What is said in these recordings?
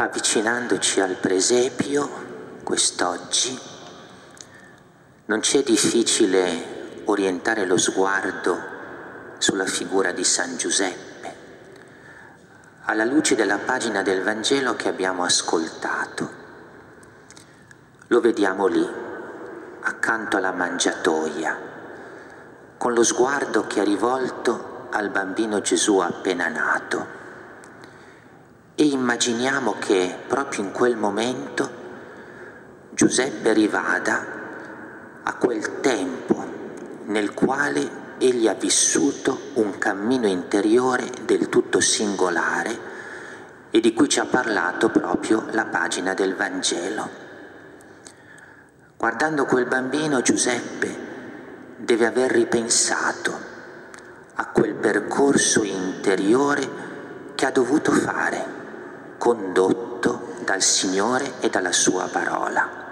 avvicinandoci al presepio quest'oggi, non ci è difficile orientare lo sguardo sulla figura di San Giuseppe, alla luce della pagina del Vangelo che abbiamo ascoltato. Lo vediamo lì, accanto alla mangiatoia, con lo sguardo che è rivolto al bambino Gesù appena nato e immaginiamo che proprio in quel momento Giuseppe rivada a quel tempo nel quale egli ha vissuto un cammino interiore del tutto singolare e di cui ci ha parlato proprio la pagina del Vangelo. Guardando quel bambino Giuseppe deve aver ripensato a quel percorso interiore che ha dovuto fare condotto dal Signore e dalla sua parola.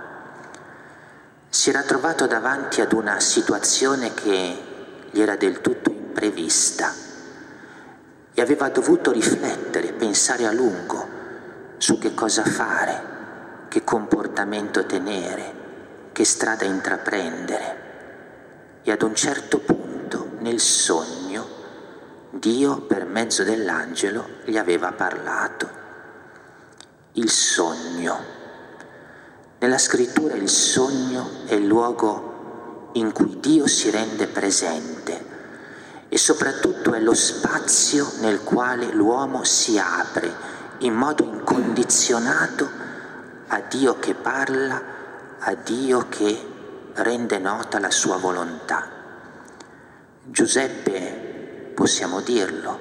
Si era trovato davanti ad una situazione che gli era del tutto imprevista e aveva dovuto riflettere, pensare a lungo su che cosa fare, che comportamento tenere, che strada intraprendere. E ad un certo punto, nel sogno, Dio per mezzo dell'angelo gli aveva parlato il sogno. Nella scrittura il sogno è il luogo in cui Dio si rende presente e soprattutto è lo spazio nel quale l'uomo si apre in modo incondizionato a Dio che parla, a Dio che rende nota la sua volontà. Giuseppe, possiamo dirlo,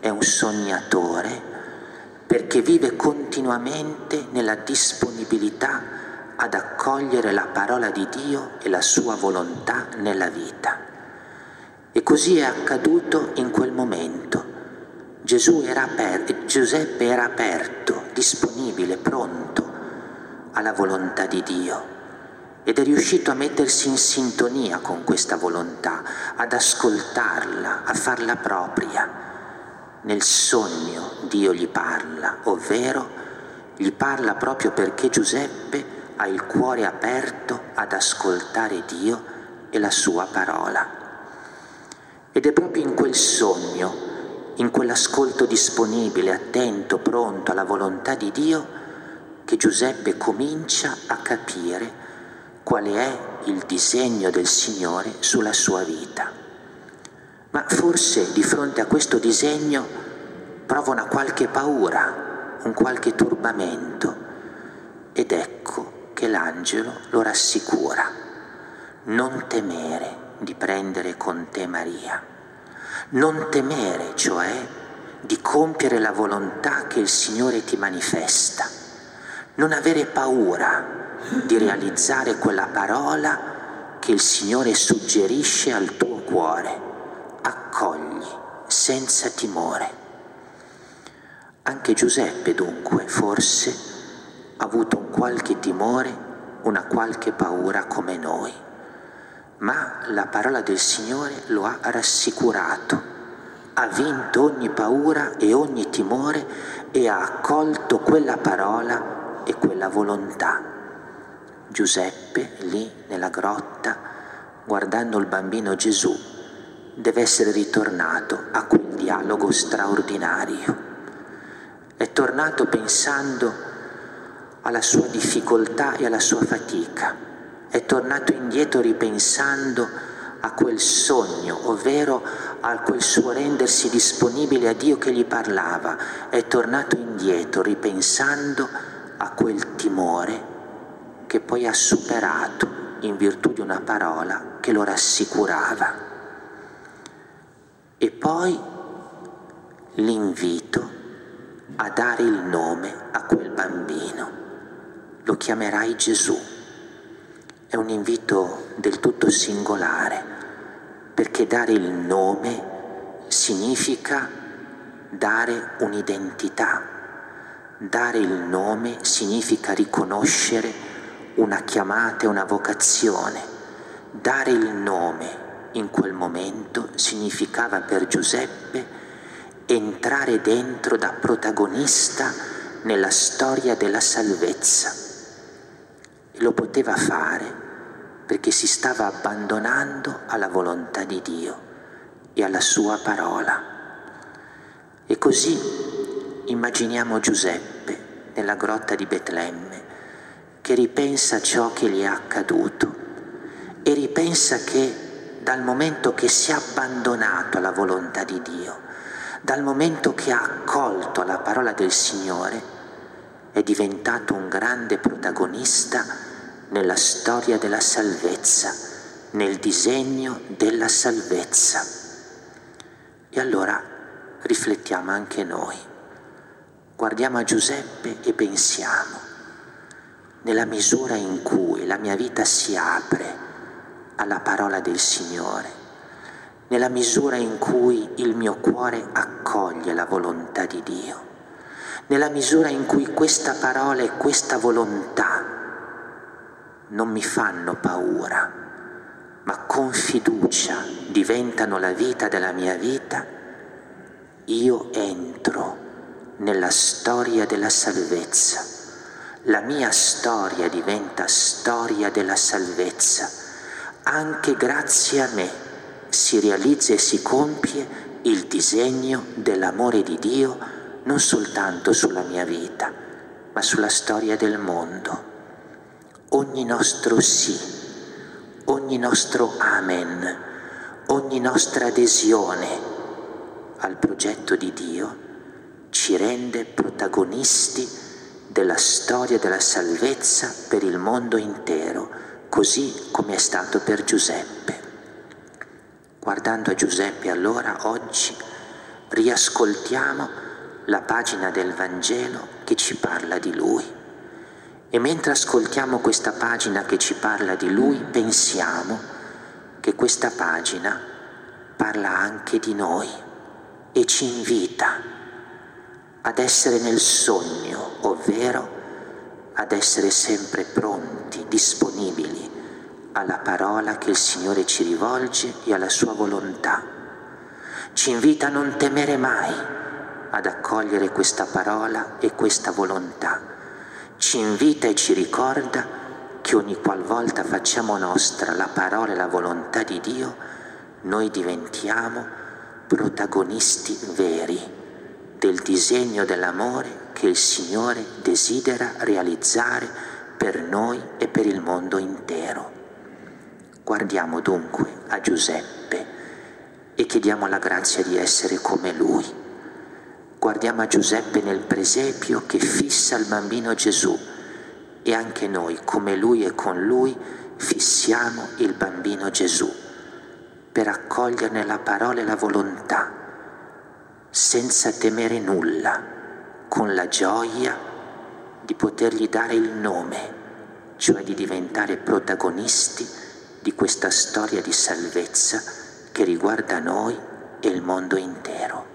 è un sognatore perché vive continuamente nella disponibilità ad accogliere la parola di Dio e la sua volontà nella vita. E così è accaduto in quel momento. Era aperto, Giuseppe era aperto, disponibile, pronto alla volontà di Dio ed è riuscito a mettersi in sintonia con questa volontà, ad ascoltarla, a farla propria nel sogno Dio gli parla, ovvero gli parla proprio perché Giuseppe ha il cuore aperto ad ascoltare Dio e la sua parola. Ed è proprio in quel sogno, in quell'ascolto disponibile, attento, pronto alla volontà di Dio, che Giuseppe comincia a capire quale è il disegno del Signore sulla sua vita. Ma forse di fronte a questo disegno prova una qualche paura, un qualche turbamento ed ecco che l'angelo lo rassicura. Non temere di prendere con te Maria. Non temere, cioè, di compiere la volontà che il Signore ti manifesta. Non avere paura di realizzare quella parola che il Signore suggerisce al tuo cuore accogli senza timore. Anche Giuseppe dunque forse ha avuto un qualche timore, una qualche paura come noi, ma la parola del Signore lo ha rassicurato, ha vinto ogni paura e ogni timore e ha accolto quella parola e quella volontà. Giuseppe lì nella grotta, guardando il bambino Gesù, deve essere ritornato a quel dialogo straordinario. È tornato pensando alla sua difficoltà e alla sua fatica. È tornato indietro ripensando a quel sogno, ovvero a quel suo rendersi disponibile a Dio che gli parlava. È tornato indietro ripensando a quel timore che poi ha superato in virtù di una parola che lo rassicurava. E poi l'invito a dare il nome a quel bambino. Lo chiamerai Gesù. È un invito del tutto singolare, perché dare il nome significa dare un'identità. Dare il nome significa riconoscere una chiamata e una vocazione. Dare il nome in quel momento significava per Giuseppe entrare dentro da protagonista nella storia della salvezza. E lo poteva fare perché si stava abbandonando alla volontà di Dio e alla sua parola. E così immaginiamo Giuseppe nella grotta di Betlemme che ripensa ciò che gli è accaduto e ripensa che dal momento che si è abbandonato alla volontà di Dio, dal momento che ha accolto la parola del Signore, è diventato un grande protagonista nella storia della salvezza, nel disegno della salvezza. E allora riflettiamo anche noi, guardiamo a Giuseppe e pensiamo, nella misura in cui la mia vita si apre alla parola del Signore, nella misura in cui il mio cuore accoglie la volontà di Dio, nella misura in cui questa parola e questa volontà non mi fanno paura, ma con fiducia diventano la vita della mia vita, io entro nella storia della salvezza. La mia storia diventa storia della salvezza. Anche grazie a me si realizza e si compie il disegno dell'amore di Dio non soltanto sulla mia vita, ma sulla storia del mondo. Ogni nostro sì, ogni nostro amen, ogni nostra adesione al progetto di Dio ci rende protagonisti della storia della salvezza per il mondo intero, così come è stato per Giuseppe. Guardando a Giuseppe allora oggi riascoltiamo la pagina del Vangelo che ci parla di lui. E mentre ascoltiamo questa pagina che ci parla di lui, pensiamo che questa pagina parla anche di noi e ci invita ad essere nel sogno, ovvero ad essere sempre pronti, disponibili alla parola che il Signore ci rivolge e alla sua volontà. Ci invita a non temere mai ad accogliere questa parola e questa volontà. Ci invita e ci ricorda che ogni qualvolta facciamo nostra la parola e la volontà di Dio, noi diventiamo protagonisti veri del disegno dell'amore che il Signore desidera realizzare per noi e per il mondo intero. Guardiamo dunque a Giuseppe e chiediamo la grazia di essere come lui. Guardiamo a Giuseppe nel presepio che fissa il bambino Gesù e anche noi, come lui e con lui, fissiamo il bambino Gesù per accoglierne la parola e la volontà, senza temere nulla, con la gioia di potergli dare il nome, cioè di diventare protagonisti di questa storia di salvezza che riguarda noi e il mondo intero.